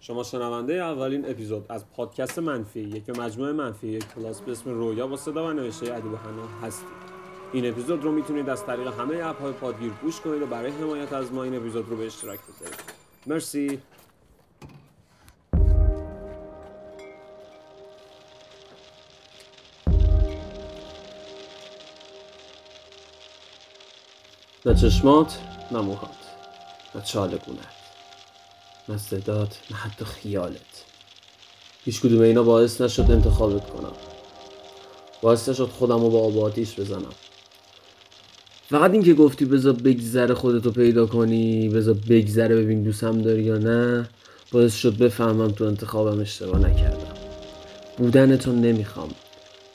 شما شنونده اولین اپیزود از پادکست منفی یک مجموعه منفی یک کلاس به اسم رویا با صدا و نوشته ادیب حنا هستید این اپیزود رو می‌تونید از طریق همه اپ های پادگیر گوش کنید و برای حمایت از ما این اپیزود رو به اشتراک بذارید. مرسی. نه چشمات نه موهات نه چاله نه صدات نه حتی خیالت. هیچ کدوم اینا باعث نشد انتخابت کنم. باعث نشد خودم رو با آب آتیش بزنم. فقط اینکه گفتی بذار بگذره خودتو پیدا کنی بذار بگذره ببین دوستم داری یا نه باعث شد بفهمم تو انتخابم اشتباه نکردم. بودن تو نمی‌خوام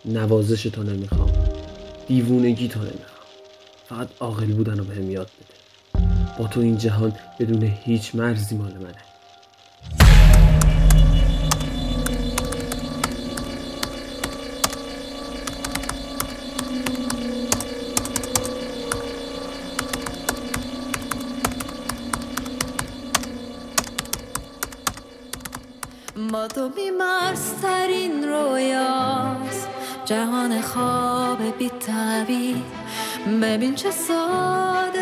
نوازش تو نمی‌خوام دیوونگی تو نمی‌خوام. فقط عاقل بودن رو بهم یاد بده. با تو این جهان بدون هیچ مرزی مال منه. با تو بیمارسترین رویاست. جهان خواب بی ببین چه میشه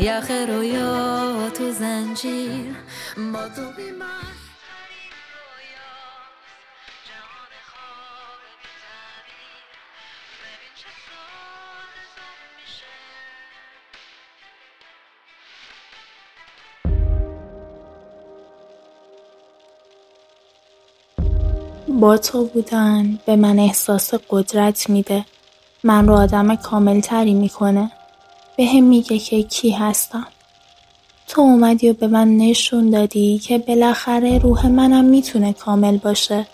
یخ رویا تو زنجیر. با تو بیمارسترین رویاست جهان خواب بی تعبیر ببین چه ساده زوب میشه با تو بودن به من احساس قدرت میده. من رو آدم کامل تری می‌کنه. به هم میگه که کی هستم. تو اومدی و به من نشون دادی که بالاخره روح منم می‌تونه کامل باشه.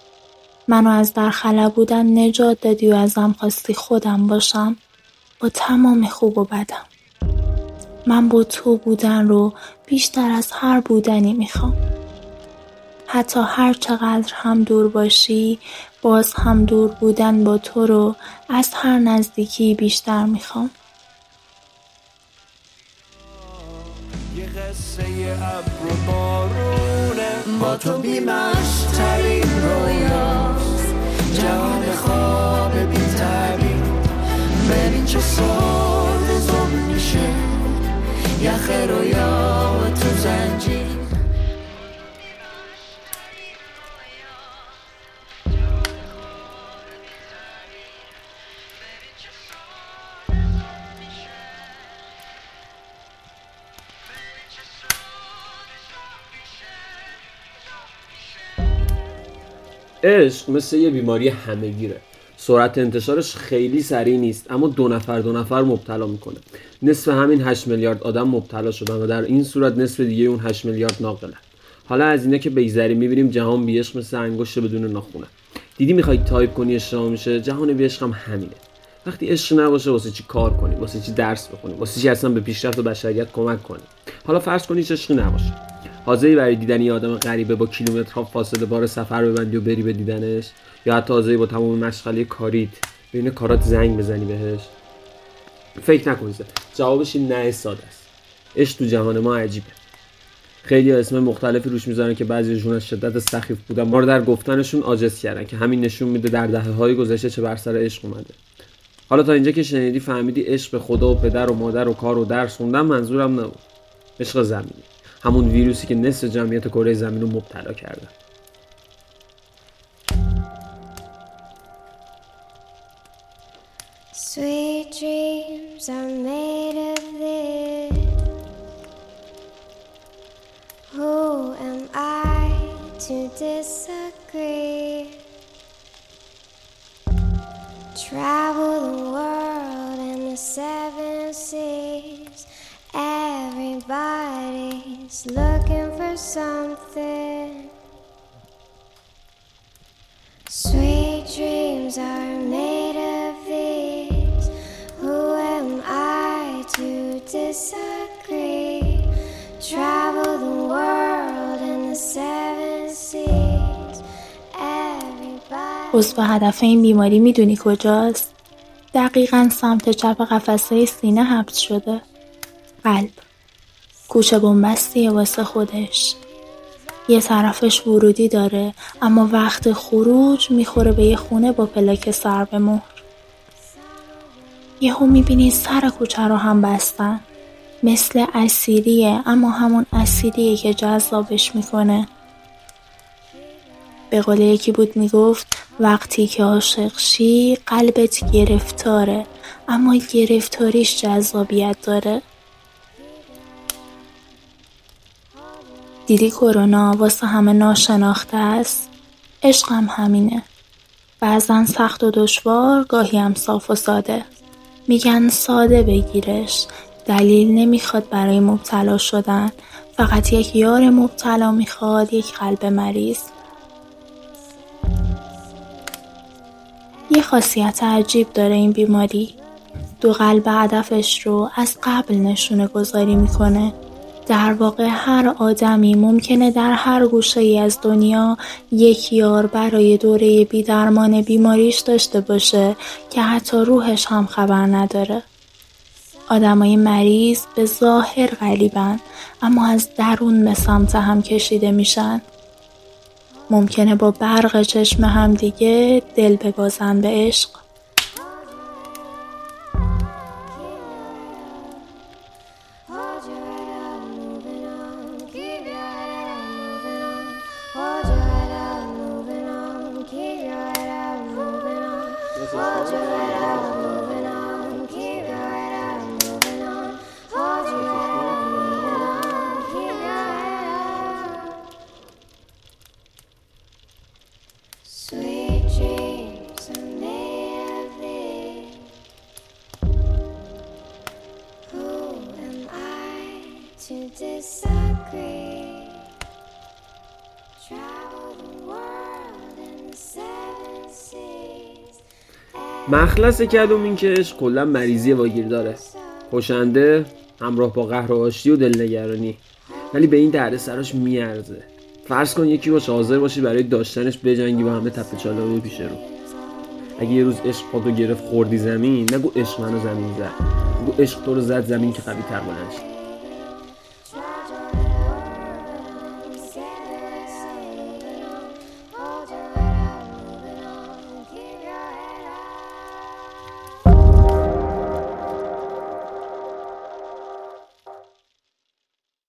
منو از در خلا بودن نجات دادی و ازم خواستی خودم باشم. با تمام خوب و بدم. من با تو بودن رو بیشتر از هر بودنی می‌خوام. حتی هر چقدر هم دور باشی باز هم دور بودن با تو رو از هر نزدیکی بیشتر می‌خوام. یه قصه ابر و بارونه. با تو بیمشترین رویاست. جهان خواب بی تعبیر ببین چه ساده عشق مثل یه بیماری همه‌گیره. سرعت انتشارش خیلی سریع نیست اما دو نفر دو نفر مبتلا می‌کنه. نصف همین 8 میلیارد آدم مبتلا شدن و در این صورت نصف دیگه اون 8 میلیارد ناقلن حالا از اینه که بیزری می‌بینیم جهان بی عشق مثل انگشت بدون ناخونه. دیدی می‌خوای تایپ کنی اشتباه میشه؟ جهان بی عشق هم همینه. وقتی عشق نباشه واسه چی کار کنی؟ واسه چی درس بخونی؟ واسه چی اصلا به پیشرفت بشریت کمک کنی؟ حالا فرض کنی عشقی نباشه. حاضری برای دیدن یه آدم غریبه با کیلومترها فاصله بار سفر ببندی و بری به دیدنش؟ یا حتی حاضری با تمام مشغله کاریت بین کارات زنگ بزنی بهش؟ فکر نکن زه. جوابش نه ساده است. عشق تو جهان ما عجیبه. خیلی اسم مختلفی روش می‌ذارن که بعضیشون از شدت سخیف بودن. ما رو در گفتنشون عاجز کردن که همین نشون میده در دهه های گذشته چه بر سر عشق اومده. حالا تا اینجا که شنیدی فهمیدی عشق به خدا و پدر و مادر و کار و درس خوندن منظورم نبود. عشق زمینی همون ویروسی که نصف جمعیت کره زمین رو مبتلا کرده Sweet dreams are made of this. Who am I to disagree? Travel the world and the seven seas. Everybody's looking for something. Sweet dreams are made of these. Who am I to disagree? Travel the world and the seven seas. Everybody. هدف این بیماری می‌دونی کجاست؟ دقیقا سمت چپ قفسه سینه حبس شده قلب. گوشه بنبستیه واسه خودش. یه طرفش ورودی داره اما وقت خروج می‌خوره به یه خونه با پلاک سر به مهر. یهو می‌بینی سر کوچه رو هم بستن. مثل اسیریه اما همون اسیریه که جذابش می‌کنه. به قول یکی بود می‌گفت وقتی که عاشق شی قلبت گرفتاره. اما گرفتاریش جذابیت داره. دیدی کرونا واسه همه ناشناخته است؟ عشق هم همینه. بعضا سخت و دشوار گاهی هم صاف و ساده. میگن ساده بگیرش. دلیل نمی‌خواد برای مبتلا شدن. فقط یک یار مبتلا می‌خواد یک قلب مریض. یه خاصیت عجیب داره این بیماری. دو قلب هدفش رو از قبل نشونه گذاری می‌کنه. در واقع هر آدمی ممکنه در هر گوشه ای از دنیا یک یار برای دوره بیدرمان بیماریش داشته باشه که حتی روحش هم خبر نداره. آدمای مریض به ظاهر غلیبن اما از درون به سمت هم کشیده میشن. ممکنه با برق چشم هم دیگه دل ببازن به عشق. مخلص که عشق کلا مریضی واگیر داره. کشنده همراه با قهر و آشتی و دلنگرانی. ولی به این درد سراش میارزه. فرض کن یکی باشه حاضر باشی برای داشتنش بجنگی با همه تپه چاله پیش رو. اگه یه روز عشق خودو گرفت خوردی زمین نگو عشق منو زمین زد. نگو عشق تو رو زد زمین که قوی تر.